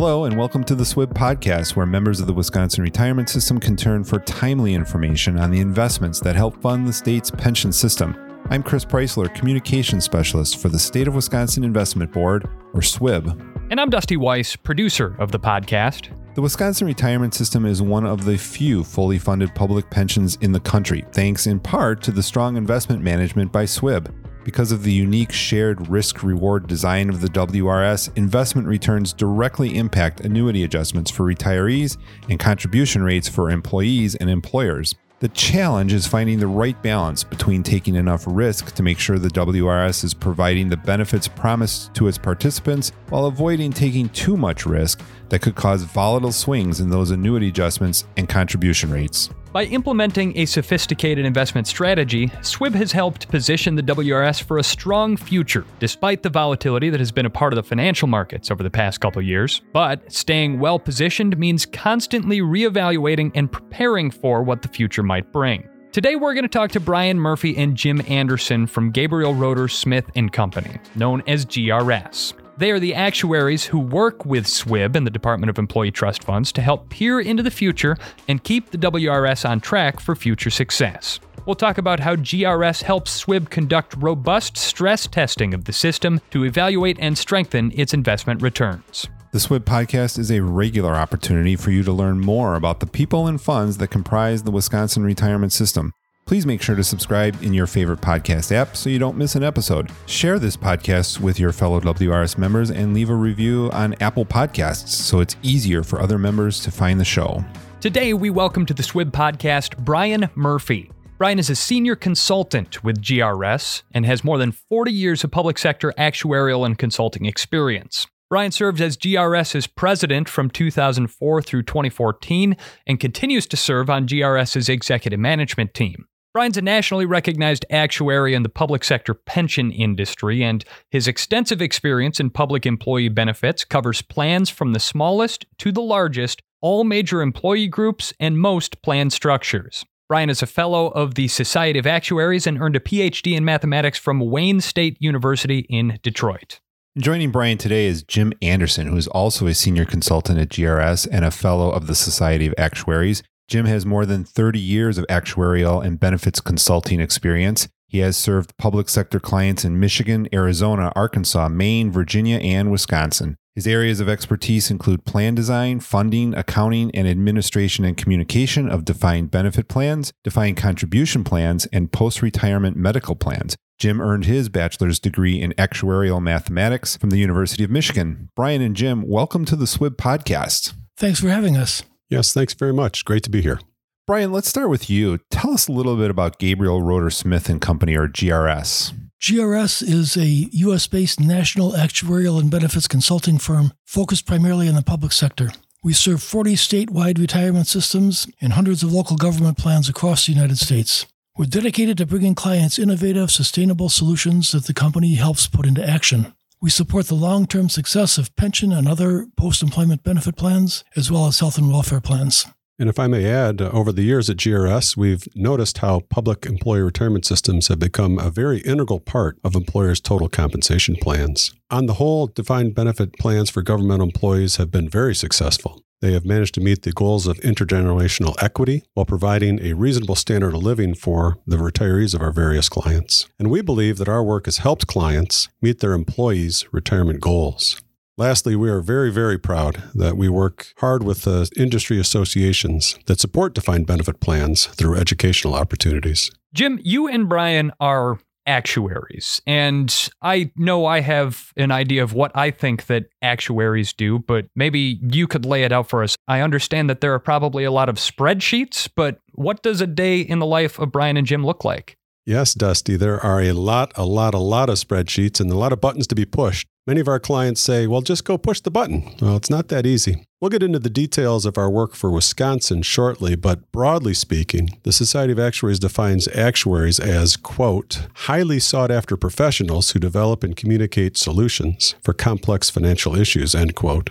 Hello, and welcome to the SWIB podcast, where members of the Wisconsin retirement system can turn for timely information on the investments that help fund the state's pension system. I'm Chris Preisler, Communications Specialist for the State of Wisconsin Investment Board, or SWIB. And I'm Dusty Weiss, producer of the podcast. The Wisconsin retirement system is one of the few fully funded public pensions in the country, thanks in part to the strong investment management by SWIB. Because of the unique shared risk reward design of the WRS, investment returns directly impact annuity adjustments for retirees and contribution rates for employees and employers. The challenge is finding the right balance between taking enough risk to make sure the WRS is providing the benefits promised to its participants while avoiding taking too much risk that could cause volatile swings in those annuity adjustments and contribution rates. By implementing a sophisticated investment strategy, SWIB has helped position the WRS for a strong future, despite the volatility that has been a part of the financial markets over the past couple years. But staying well positioned means constantly reevaluating and preparing for what the future might bring. Today we're going to talk to Brian Murphy and Jim Anderson from Gabriel Roeder Smith and Company, known as GRS. They are the actuaries who work with SWIB and the Department of Employee Trust Funds to help peer into the future and keep the WRS on track for future success. We'll talk about how GRS helps SWIB conduct robust stress testing of the system to evaluate and strengthen its investment returns. The SWIB podcast is a regular opportunity for you to learn more about the people and funds that comprise the Wisconsin retirement system. Please make sure to subscribe in your favorite podcast app so you don't miss an episode. Share this podcast with your fellow WRS members and leave a review on Apple Podcasts so it's easier for other members to find the show. Today, we welcome to the SWIB podcast Brian Murphy. Brian is a senior consultant with GRS and has more than 40 years of public sector actuarial and consulting experience. Brian served as GRS's president from 2004 through 2014 and continues to serve on GRS's executive management team. Brian's a nationally recognized actuary in the public sector pension industry, and his extensive experience in public employee benefits covers plans from the smallest to the largest, all major employee groups, and most plan structures. Brian is a fellow of the Society of Actuaries and earned a PhD in mathematics from Wayne State University in Detroit. Joining Brian today is Jim Anderson, who is also a senior consultant at GRS and a fellow of the Society of Actuaries. Jim has more than 30 years of actuarial and benefits consulting experience. He has served public sector clients in Michigan, Arizona, Arkansas, Maine, Virginia, and Wisconsin. His areas of expertise include plan design, funding, accounting, and administration and communication of defined benefit plans, defined contribution plans, and post retirement medical plans. Jim earned his bachelor's degree in actuarial mathematics from the University of Michigan. Brian and Jim, welcome to the SWIB podcast. Thanks for having us. Yes, thanks very much. Great to be here. Brian, let's start with you. Tell us a little bit about Gabriel Roeder Smith and Company, or GRS. GRS is a U.S. based national actuarial and benefits consulting firm focused primarily on the public sector. We serve 40 statewide retirement systems and hundreds of local government plans across the United States. We're dedicated to bringing clients innovative, sustainable solutions that the company helps put into action. We support the long term success of pension and other post employment benefit plans, as well as health and welfare plans. And if I may add, uh, over the years at GRS, we've noticed how public employee retirement systems have become a very integral part of employers' total compensation plans. On the whole, defined benefit plans for government employees have been very successful. They have managed to meet the goals of intergenerational equity while providing a reasonable standard of living for the retirees of our various clients. And we believe that our work has helped clients meet their employees' retirement goals. Lastly, we are very, very proud that we work hard with the industry associations that support defined benefit plans through educational opportunities. Jim, you and Brian are actuaries. And I know I have an idea of what I think that actuaries do, but maybe you could lay it out for us. I understand that there are probably a lot of spreadsheets, but what does a day in the life of Brian and Jim look like? Yes, Dusty, there are a lot, a lot, a lot of spreadsheets and a lot of buttons to be pushed. Many of our clients say, well, just go push the button. Well, it's not that easy. We'll get into the details of our work for Wisconsin shortly, but broadly speaking, the Society of Actuaries defines actuaries as, quote, highly sought after professionals who develop and communicate solutions for complex financial issues, end quote.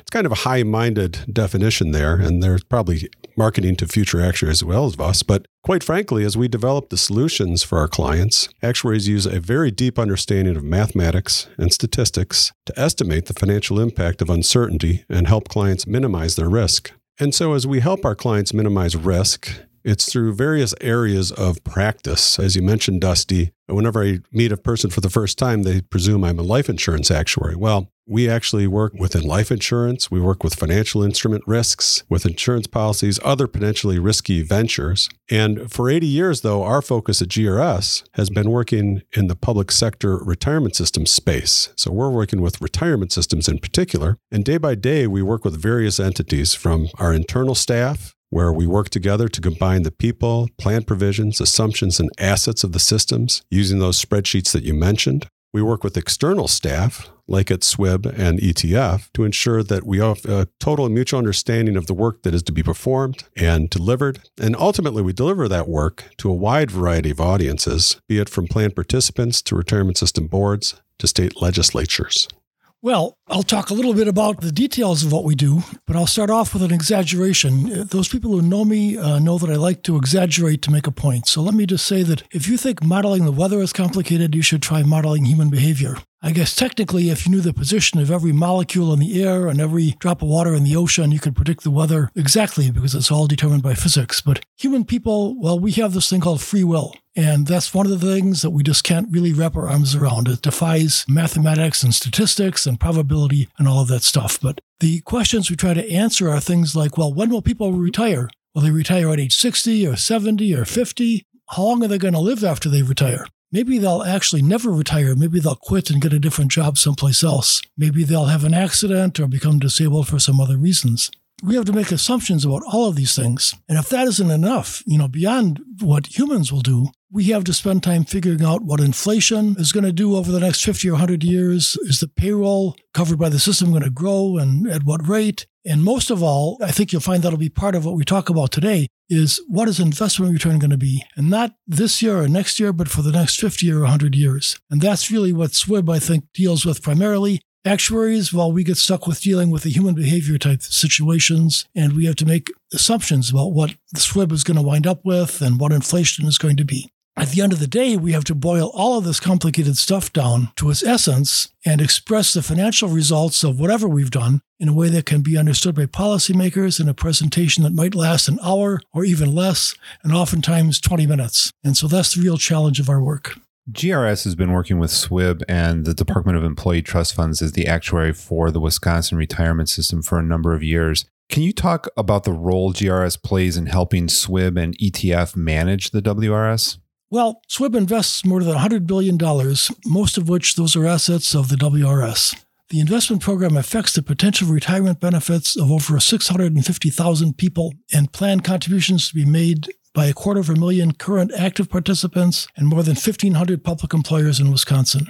It's kind of a high minded definition there, and there's probably marketing to future actuaries as well as us, but Quite frankly, as we develop the solutions for our clients, actuaries use a very deep understanding of mathematics and statistics statistics to estimate the financial impact of uncertainty and help clients minimize their risk. And so, as we help our clients minimize risk, it's through various areas of practice. As you mentioned, Dusty, whenever I meet a person for the first time, they presume I'm a life insurance actuary. Well, we actually work within life insurance. We work with financial instrument risks, with insurance policies, other potentially risky ventures. And for 80 years, though, our focus at GRS has been working in the public sector retirement system space. So we're working with retirement systems in particular. And day by day, we work with various entities from our internal staff where we work together to combine the people, plan provisions, assumptions, and assets of the systems using those spreadsheets that you mentioned. We work with external staff, like at SWIB and ETF, to ensure that we have a total mutual understanding of the work that is to be performed and delivered. And ultimately, we deliver that work to a wide variety of audiences, be it from plan participants to retirement system boards to state legislatures. Well, I'll talk a little bit about the details of what we do, but I'll start off with an exaggeration. Those people who know me uh, know that I like to exaggerate to make a point. So let me just say that if you think modeling the weather is complicated, you should try modeling human behavior. I guess technically, if you knew the position of every molecule in the air and every drop of water in the ocean, you could predict the weather exactly because it's all determined by physics. But human people, well, we have this thing called free will. And that's one of the things that we just can't really wrap our arms around. It defies mathematics and statistics and probability and all of that stuff. But the questions we try to answer are things like, well, when will people retire? Will they retire at age 60 or 70 or 50? How long are they going to live after they retire? Maybe they'll actually never retire. Maybe they'll quit and get a different job someplace else. Maybe they'll have an accident or become disabled for some other reasons. We have to make assumptions about all of these things. And if that isn't enough, you know, beyond what humans will do, we have to spend time figuring out what inflation is going to do over the next 50 or 100 years. Is the payroll covered by the system going to grow and at what rate? And most of all, I think you'll find that'll be part of what we talk about today is what is investment return going to be? And not this year or next year, but for the next 50 or 100 years. And that's really what SWIB, I think, deals with primarily. Actuaries, well, we get stuck with dealing with the human behavior type situations, and we have to make assumptions about what the SWIB is going to wind up with and what inflation is going to be at the end of the day, we have to boil all of this complicated stuff down to its essence and express the financial results of whatever we've done in a way that can be understood by policymakers in a presentation that might last an hour or even less, and oftentimes 20 minutes. And so that's the real challenge of our work. GRS has been working with SWIB and the Department of Employee Trust Funds as the actuary for the Wisconsin retirement system for a number of years. Can you talk about the role GRS plays in helping SWIB and ETF manage the WRS? Well, SWIB invests more than $100 billion, most of which those are assets of the WRS. The investment program affects the potential retirement benefits of over 650,000 people and plan contributions to be made by a quarter of a million current active participants and more than 1,500 public employers in Wisconsin.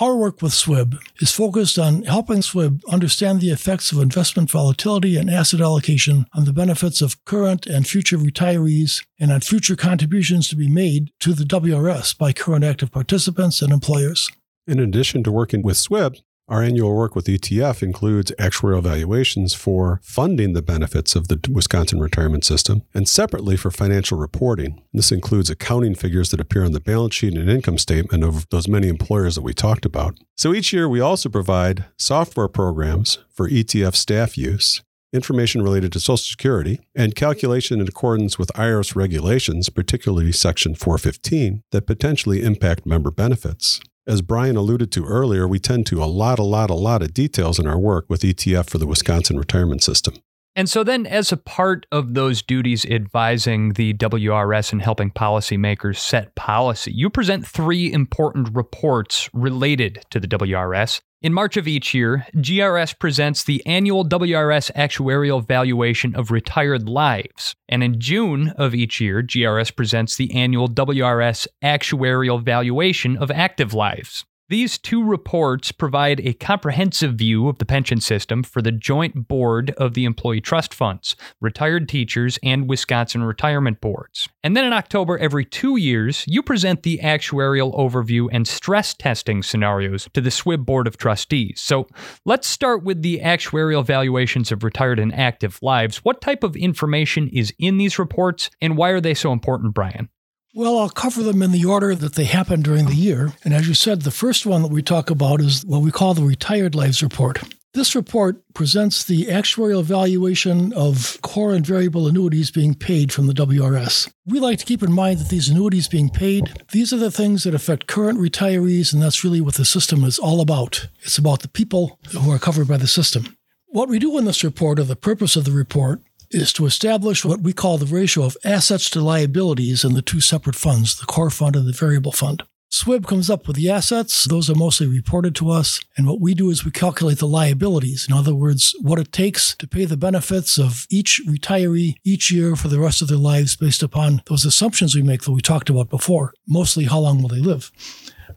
Our work with SWIB is focused on helping SWIB understand the effects of investment volatility and asset allocation on the benefits of current and future retirees and on future contributions to be made to the WRS by current active participants and employers. In addition to working with SWIB, our annual work with ETF includes actuarial evaluations for funding the benefits of the Wisconsin retirement system and separately for financial reporting. This includes accounting figures that appear on the balance sheet and income statement of those many employers that we talked about. So each year we also provide software programs for ETF staff use information related to Social Security, and calculation in accordance with IRS regulations, particularly Section 415, that potentially impact member benefits. As Brian alluded to earlier, we tend to a lot, a lot, a lot of details in our work with ETF for the Wisconsin retirement system. And so, then, as a part of those duties advising the WRS and helping policymakers set policy, you present three important reports related to the WRS. In March of each year, GRS presents the annual WRS actuarial valuation of retired lives. And in June of each year, GRS presents the annual WRS actuarial valuation of active lives. These two reports provide a comprehensive view of the pension system for the joint board of the employee trust funds, retired teachers, and Wisconsin retirement boards. And then in October, every two years, you present the actuarial overview and stress testing scenarios to the SWIB Board of Trustees. So let's start with the actuarial valuations of retired and active lives. What type of information is in these reports, and why are they so important, Brian? Well, I'll cover them in the order that they happen during the year. And as you said, the first one that we talk about is what we call the Retired Lives Report. This report presents the actuarial valuation of core and variable annuities being paid from the WRS. We like to keep in mind that these annuities being paid, these are the things that affect current retirees, and that's really what the system is all about. It's about the people who are covered by the system. What we do in this report, or the purpose of the report, is to establish what we call the ratio of assets to liabilities in the two separate funds, the core fund and the variable fund. SWIB comes up with the assets. Those are mostly reported to us. And what we do is we calculate the liabilities. In other words, what it takes to pay the benefits of each retiree each year for the rest of their lives based upon those assumptions we make that we talked about before. Mostly, how long will they live?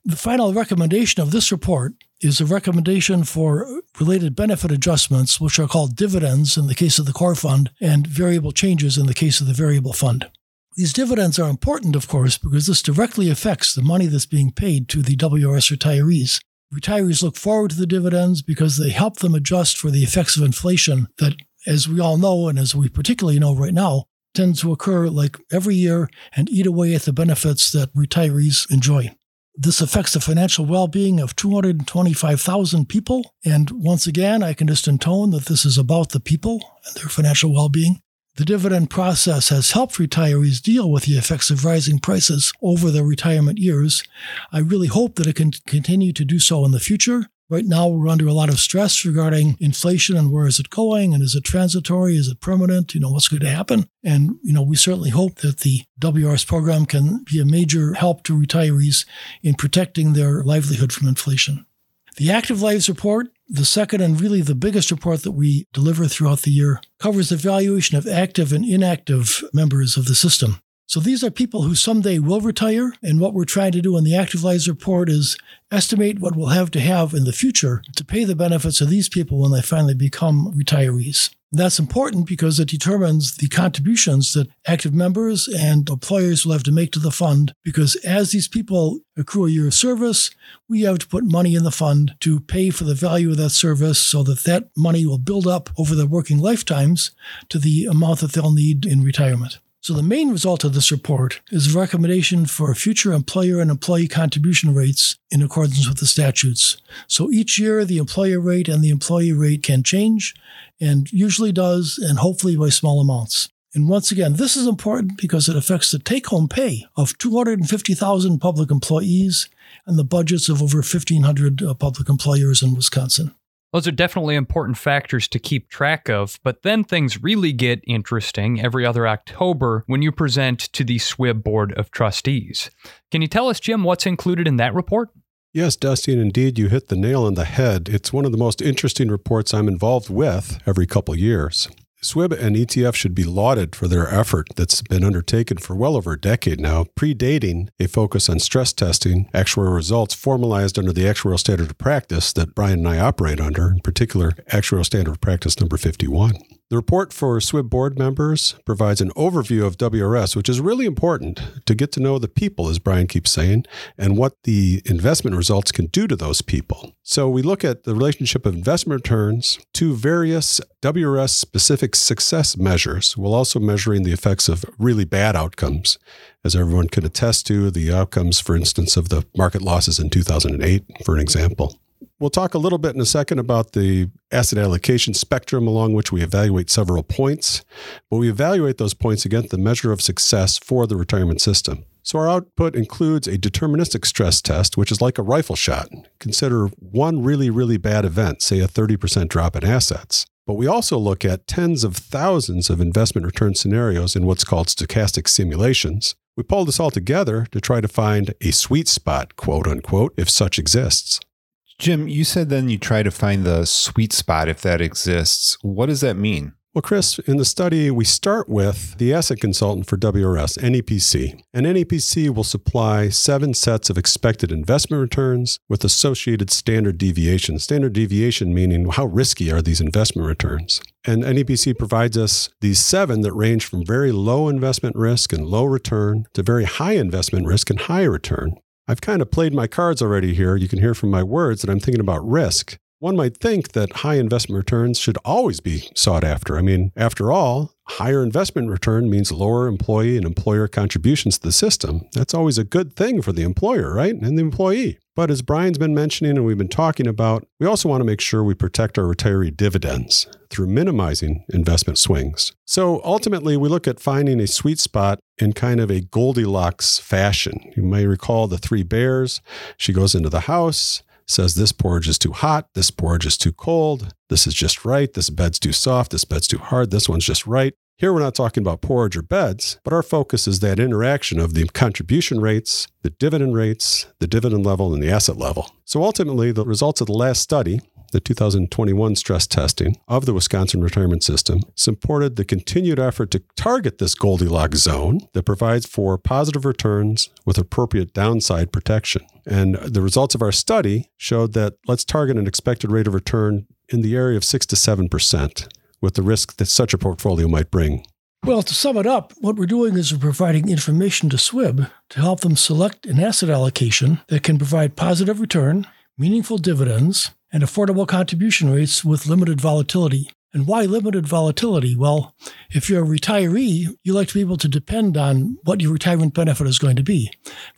The final recommendation of this report is a recommendation for related benefit adjustments, which are called dividends in the case of the core fund and variable changes in the case of the variable fund. These dividends are important, of course, because this directly affects the money that's being paid to the WRS retirees. Retirees look forward to the dividends because they help them adjust for the effects of inflation that, as we all know, and as we particularly know right now, tend to occur like every year and eat away at the benefits that retirees enjoy. This affects the financial well being of 225,000 people. And once again, I can just intone that this is about the people and their financial well being. The dividend process has helped retirees deal with the effects of rising prices over their retirement years. I really hope that it can continue to do so in the future. Right now, we're under a lot of stress regarding inflation and where is it going and is it transitory? Is it permanent? You know, what's going to happen? And, you know, we certainly hope that the WRS program can be a major help to retirees in protecting their livelihood from inflation. The Active Lives Report, the second and really the biggest report that we deliver throughout the year, covers the valuation of active and inactive members of the system. So these are people who someday will retire. And what we're trying to do in the Active Lives Report is estimate what we'll have to have in the future to pay the benefits of these people when they finally become retirees. That's important because it determines the contributions that active members and employers will have to make to the fund. Because as these people accrue a year of service, we have to put money in the fund to pay for the value of that service so that that money will build up over their working lifetimes to the amount that they'll need in retirement. So, the main result of this report is a recommendation for future employer and employee contribution rates in accordance with the statutes. So, each year the employer rate and the employee rate can change and usually does, and hopefully by small amounts. And once again, this is important because it affects the take home pay of 250,000 public employees and the budgets of over 1,500 uh, public employers in Wisconsin. Those are definitely important factors to keep track of, but then things really get interesting every other October when you present to the SWIB Board of Trustees. Can you tell us, Jim, what's included in that report? Yes, Dusty, and indeed you hit the nail on the head. It's one of the most interesting reports I'm involved with every couple years. SWIB and ETF should be lauded for their effort that's been undertaken for well over a decade now, predating a focus on stress testing, actuarial results formalized under the actuarial standard of practice that Brian and I operate under, in particular, actuarial standard of practice number 51. The report for SWIB board members provides an overview of WRS, which is really important to get to know the people, as Brian keeps saying, and what the investment results can do to those people. So we look at the relationship of investment returns to various WRS specific success measures, while also measuring the effects of really bad outcomes, as everyone can attest to, the outcomes, for instance, of the market losses in 2008, for an example. We'll talk a little bit in a second about the asset allocation spectrum along which we evaluate several points, but we evaluate those points against the measure of success for the retirement system. So our output includes a deterministic stress test, which is like a rifle shot. Consider one really, really bad event, say a 30% drop in assets. But we also look at tens of thousands of investment return scenarios in what's called stochastic simulations. We pull this all together to try to find a sweet spot, quote unquote, if such exists. Jim, you said then you try to find the sweet spot if that exists. What does that mean? Well, Chris, in the study, we start with the asset consultant for WRS, NEPC. And NEPC will supply seven sets of expected investment returns with associated standard deviation. Standard deviation meaning how risky are these investment returns? And NEPC provides us these seven that range from very low investment risk and low return to very high investment risk and high return. I've kind of played my cards already here. You can hear from my words that I'm thinking about risk. One might think that high investment returns should always be sought after. I mean, after all, higher investment return means lower employee and employer contributions to the system. That's always a good thing for the employer, right? And the employee. But as Brian's been mentioning and we've been talking about, we also want to make sure we protect our retiree dividends through minimizing investment swings. So ultimately, we look at finding a sweet spot in kind of a Goldilocks fashion. You may recall the three bears. She goes into the house says this porridge is too hot, this porridge is too cold, this is just right, this bed's too soft, this bed's too hard, this one's just right. Here we're not talking about porridge or beds, but our focus is that interaction of the contribution rates, the dividend rates, the dividend level, and the asset level. So ultimately, the results of the last study the 2021 stress testing of the Wisconsin retirement system supported the continued effort to target this Goldilocks zone that provides for positive returns with appropriate downside protection. And the results of our study showed that let's target an expected rate of return in the area of 6 to 7% with the risk that such a portfolio might bring. Well, to sum it up, what we're doing is we're providing information to SWIB to help them select an asset allocation that can provide positive return, meaningful dividends, and affordable contribution rates with limited volatility. And why limited volatility? Well, if you're a retiree, you like to be able to depend on what your retirement benefit is going to be.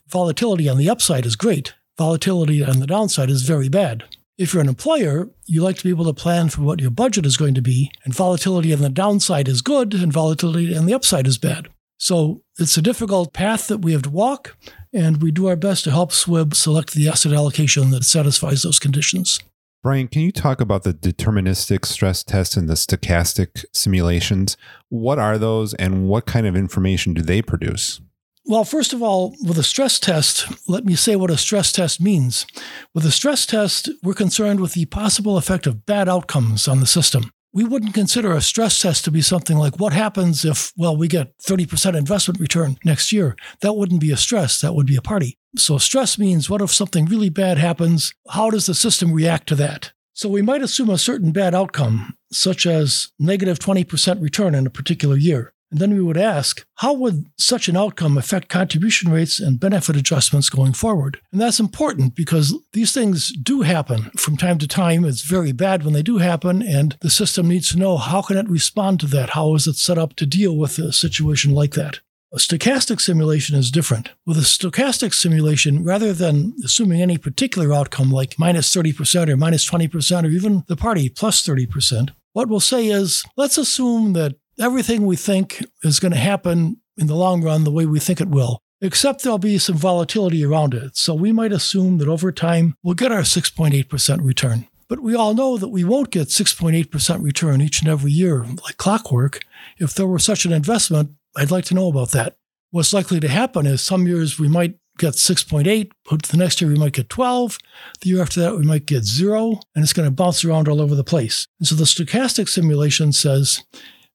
Volatility on the upside is great, volatility on the downside is very bad. If you're an employer, you like to be able to plan for what your budget is going to be, and volatility on the downside is good, and volatility on the upside is bad. So it's a difficult path that we have to walk, and we do our best to help SWIB select the asset allocation that satisfies those conditions. Brian, can you talk about the deterministic stress test and the stochastic simulations? What are those and what kind of information do they produce? Well, first of all, with a stress test, let me say what a stress test means. With a stress test, we're concerned with the possible effect of bad outcomes on the system. We wouldn't consider a stress test to be something like what happens if, well, we get 30% investment return next year. That wouldn't be a stress, that would be a party. So, stress means what if something really bad happens? How does the system react to that? So, we might assume a certain bad outcome, such as negative 20% return in a particular year. And then we would ask, how would such an outcome affect contribution rates and benefit adjustments going forward? And that's important because these things do happen from time to time. It's very bad when they do happen, and the system needs to know how can it respond to that? How is it set up to deal with a situation like that? A stochastic simulation is different. With a stochastic simulation, rather than assuming any particular outcome like minus 30% or minus 20% or even the party plus 30%, what we'll say is let's assume that everything we think is going to happen in the long run the way we think it will, except there'll be some volatility around it. So we might assume that over time we'll get our 6.8% return. But we all know that we won't get 6.8% return each and every year like clockwork. If there were such an investment, I'd like to know about that. What's likely to happen is some years we might get 6.8, but the next year we might get 12. The year after that, we might get zero, and it's going to bounce around all over the place. And so the stochastic simulation says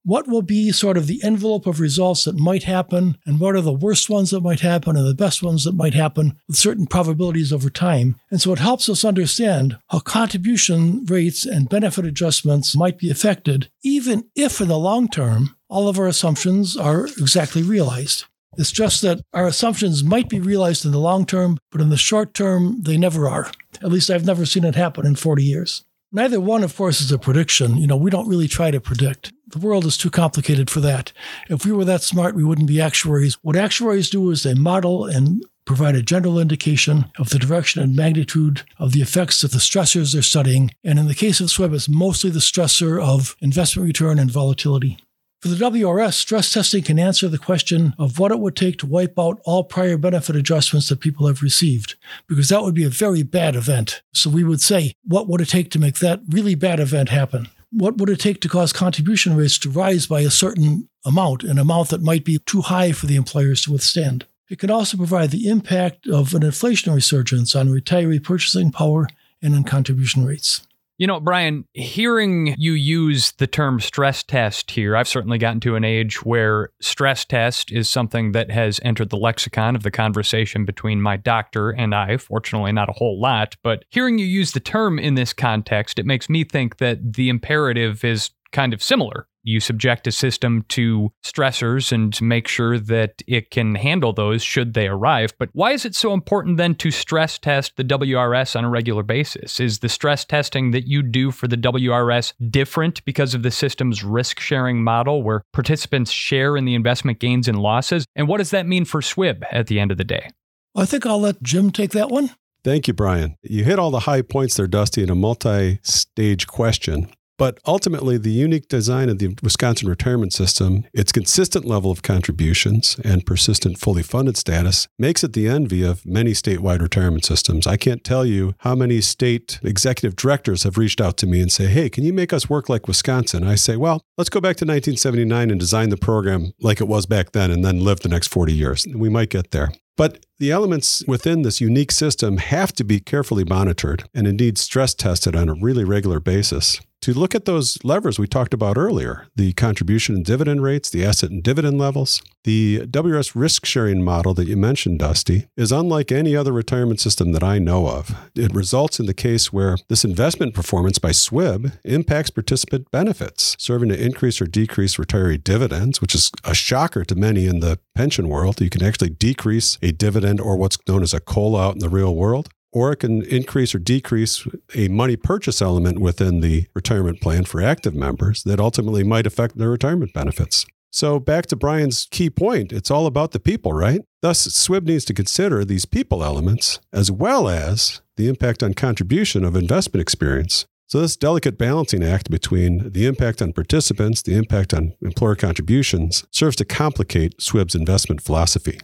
what will be sort of the envelope of results that might happen, and what are the worst ones that might happen, and the best ones that might happen with certain probabilities over time. And so it helps us understand how contribution rates and benefit adjustments might be affected, even if in the long term, all of our assumptions are exactly realized. It's just that our assumptions might be realized in the long term, but in the short term, they never are. At least I've never seen it happen in 40 years. Neither one, of course, is a prediction. You know, we don't really try to predict. The world is too complicated for that. If we were that smart, we wouldn't be actuaries. What actuaries do is they model and provide a general indication of the direction and magnitude of the effects of the stressors they're studying. And in the case of SWIB, it's mostly the stressor of investment return and volatility. For the WRS, stress testing can answer the question of what it would take to wipe out all prior benefit adjustments that people have received, because that would be a very bad event. So we would say, what would it take to make that really bad event happen? What would it take to cause contribution rates to rise by a certain amount, an amount that might be too high for the employers to withstand? It can also provide the impact of an inflationary surge on retiree purchasing power and on contribution rates. You know, Brian, hearing you use the term stress test here, I've certainly gotten to an age where stress test is something that has entered the lexicon of the conversation between my doctor and I. Fortunately, not a whole lot, but hearing you use the term in this context, it makes me think that the imperative is kind of similar. You subject a system to stressors and make sure that it can handle those should they arrive. But why is it so important then to stress test the WRS on a regular basis? Is the stress testing that you do for the WRS different because of the system's risk sharing model where participants share in the investment gains and losses? And what does that mean for SWIB at the end of the day? I think I'll let Jim take that one. Thank you, Brian. You hit all the high points there, Dusty, in a multi stage question. But ultimately, the unique design of the Wisconsin retirement system, its consistent level of contributions, and persistent fully funded status makes it the envy of many statewide retirement systems. I can't tell you how many state executive directors have reached out to me and say, Hey, can you make us work like Wisconsin? I say, Well, let's go back to 1979 and design the program like it was back then and then live the next 40 years. We might get there. But the elements within this unique system have to be carefully monitored and indeed stress tested on a really regular basis to look at those levers we talked about earlier the contribution and dividend rates, the asset and dividend levels. The WRS risk sharing model that you mentioned, Dusty, is unlike any other retirement system that I know of. It results in the case where this investment performance by SWIB impacts participant benefits, serving to increase or decrease retiree dividends, which is a shocker to many in the pension world. You can actually decrease a dividend or what's known as a COLA out in the real world or it can increase or decrease a money purchase element within the retirement plan for active members that ultimately might affect their retirement benefits. So, back to Brian's key point, it's all about the people, right? Thus, SWIB needs to consider these people elements as well as the impact on contribution of investment experience. So, this delicate balancing act between the impact on participants, the impact on employer contributions, serves to complicate SWIB's investment philosophy.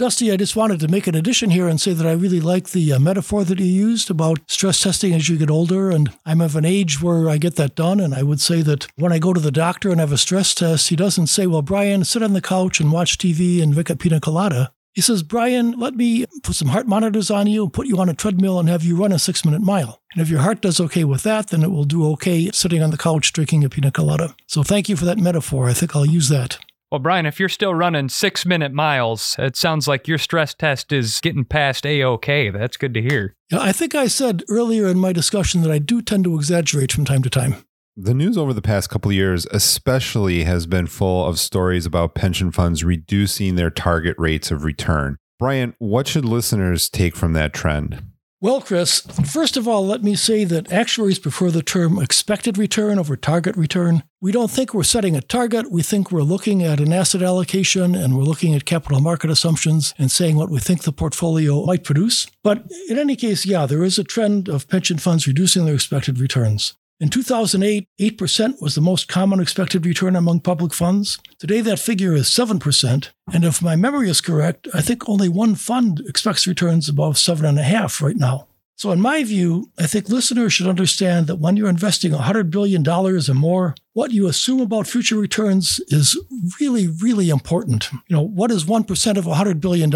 Dusty, I just wanted to make an addition here and say that I really like the uh, metaphor that you used about stress testing as you get older. And I'm of an age where I get that done. And I would say that when I go to the doctor and have a stress test, he doesn't say, Well, Brian, sit on the couch and watch TV and drink a pina colada. He says, Brian, let me put some heart monitors on you, put you on a treadmill, and have you run a six minute mile. And if your heart does okay with that, then it will do okay sitting on the couch drinking a pina colada. So thank you for that metaphor. I think I'll use that. Well, Brian, if you're still running six minute miles, it sounds like your stress test is getting past A OK. That's good to hear. Yeah, I think I said earlier in my discussion that I do tend to exaggerate from time to time. The news over the past couple of years, especially, has been full of stories about pension funds reducing their target rates of return. Brian, what should listeners take from that trend? Well, Chris, first of all, let me say that actuaries prefer the term expected return over target return. We don't think we're setting a target. We think we're looking at an asset allocation and we're looking at capital market assumptions and saying what we think the portfolio might produce. But in any case, yeah, there is a trend of pension funds reducing their expected returns. In 2008, 8% was the most common expected return among public funds. Today, that figure is 7%. And if my memory is correct, I think only one fund expects returns above 7.5 right now. So, in my view, I think listeners should understand that when you're investing $100 billion or more, what you assume about future returns is really, really important. You know, what is 1% of $100 billion?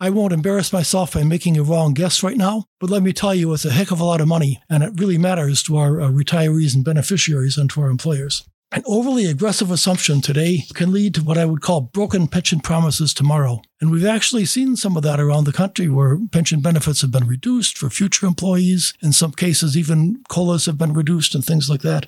I won't embarrass myself by making a wrong guess right now, but let me tell you, it's a heck of a lot of money, and it really matters to our uh, retirees and beneficiaries and to our employers. An overly aggressive assumption today can lead to what I would call broken pension promises tomorrow. And we've actually seen some of that around the country where pension benefits have been reduced for future employees. In some cases, even COLAs have been reduced and things like that.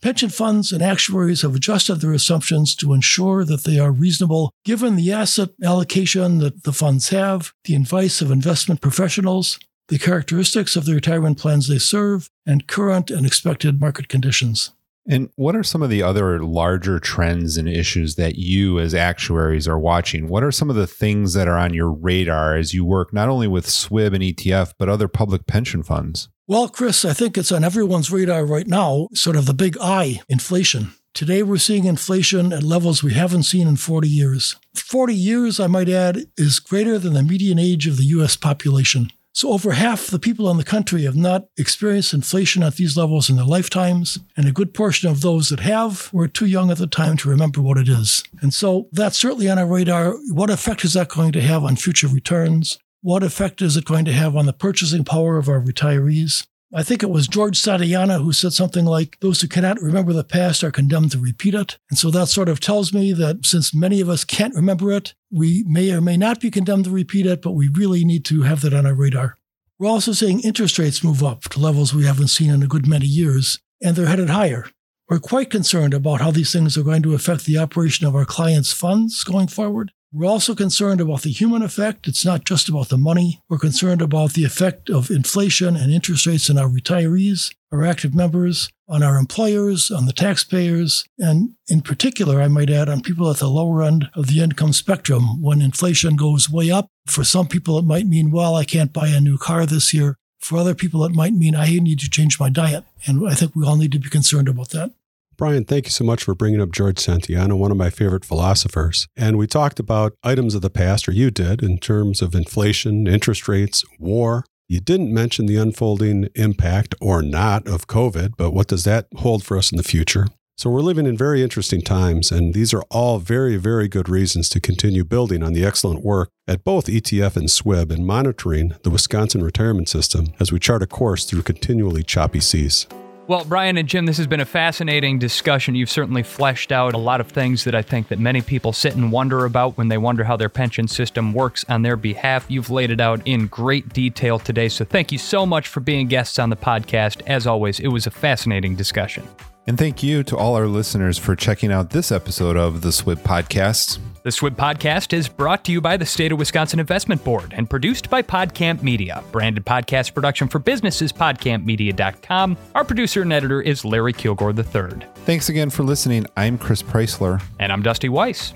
Pension funds and actuaries have adjusted their assumptions to ensure that they are reasonable given the asset allocation that the funds have, the advice of investment professionals, the characteristics of the retirement plans they serve, and current and expected market conditions. And what are some of the other larger trends and issues that you, as actuaries, are watching? What are some of the things that are on your radar as you work not only with SWIB and ETF, but other public pension funds? Well, Chris, I think it's on everyone's radar right now, sort of the big I, inflation. Today, we're seeing inflation at levels we haven't seen in 40 years. 40 years, I might add, is greater than the median age of the U.S. population. So, over half the people in the country have not experienced inflation at these levels in their lifetimes, and a good portion of those that have were too young at the time to remember what it is. And so, that's certainly on our radar. What effect is that going to have on future returns? What effect is it going to have on the purchasing power of our retirees? I think it was George Santayana who said something like, Those who cannot remember the past are condemned to repeat it. And so that sort of tells me that since many of us can't remember it, we may or may not be condemned to repeat it, but we really need to have that on our radar. We're also seeing interest rates move up to levels we haven't seen in a good many years, and they're headed higher. We're quite concerned about how these things are going to affect the operation of our clients' funds going forward. We're also concerned about the human effect. It's not just about the money. We're concerned about the effect of inflation and interest rates on our retirees, our active members, on our employers, on the taxpayers, and in particular, I might add, on people at the lower end of the income spectrum. When inflation goes way up, for some people, it might mean, well, I can't buy a new car this year. For other people, it might mean I need to change my diet. And I think we all need to be concerned about that. Brian, thank you so much for bringing up George Santayana, one of my favorite philosophers. And we talked about items of the past, or you did, in terms of inflation, interest rates, war. You didn't mention the unfolding impact or not of COVID, but what does that hold for us in the future? So we're living in very interesting times, and these are all very, very good reasons to continue building on the excellent work at both ETF and SWIB and monitoring the Wisconsin retirement system as we chart a course through continually choppy seas. Well, Brian and Jim, this has been a fascinating discussion. You've certainly fleshed out a lot of things that I think that many people sit and wonder about when they wonder how their pension system works on their behalf. You've laid it out in great detail today. So thank you so much for being guests on the podcast. As always, it was a fascinating discussion. And thank you to all our listeners for checking out this episode of the SWIB Podcast. The SWIB podcast is brought to you by the State of Wisconsin Investment Board and produced by PodCamp Media. Branded podcast production for businesses, podcampmedia.com. Our producer and editor is Larry Kilgore III. Thanks again for listening. I'm Chris Preisler. And I'm Dusty Weiss.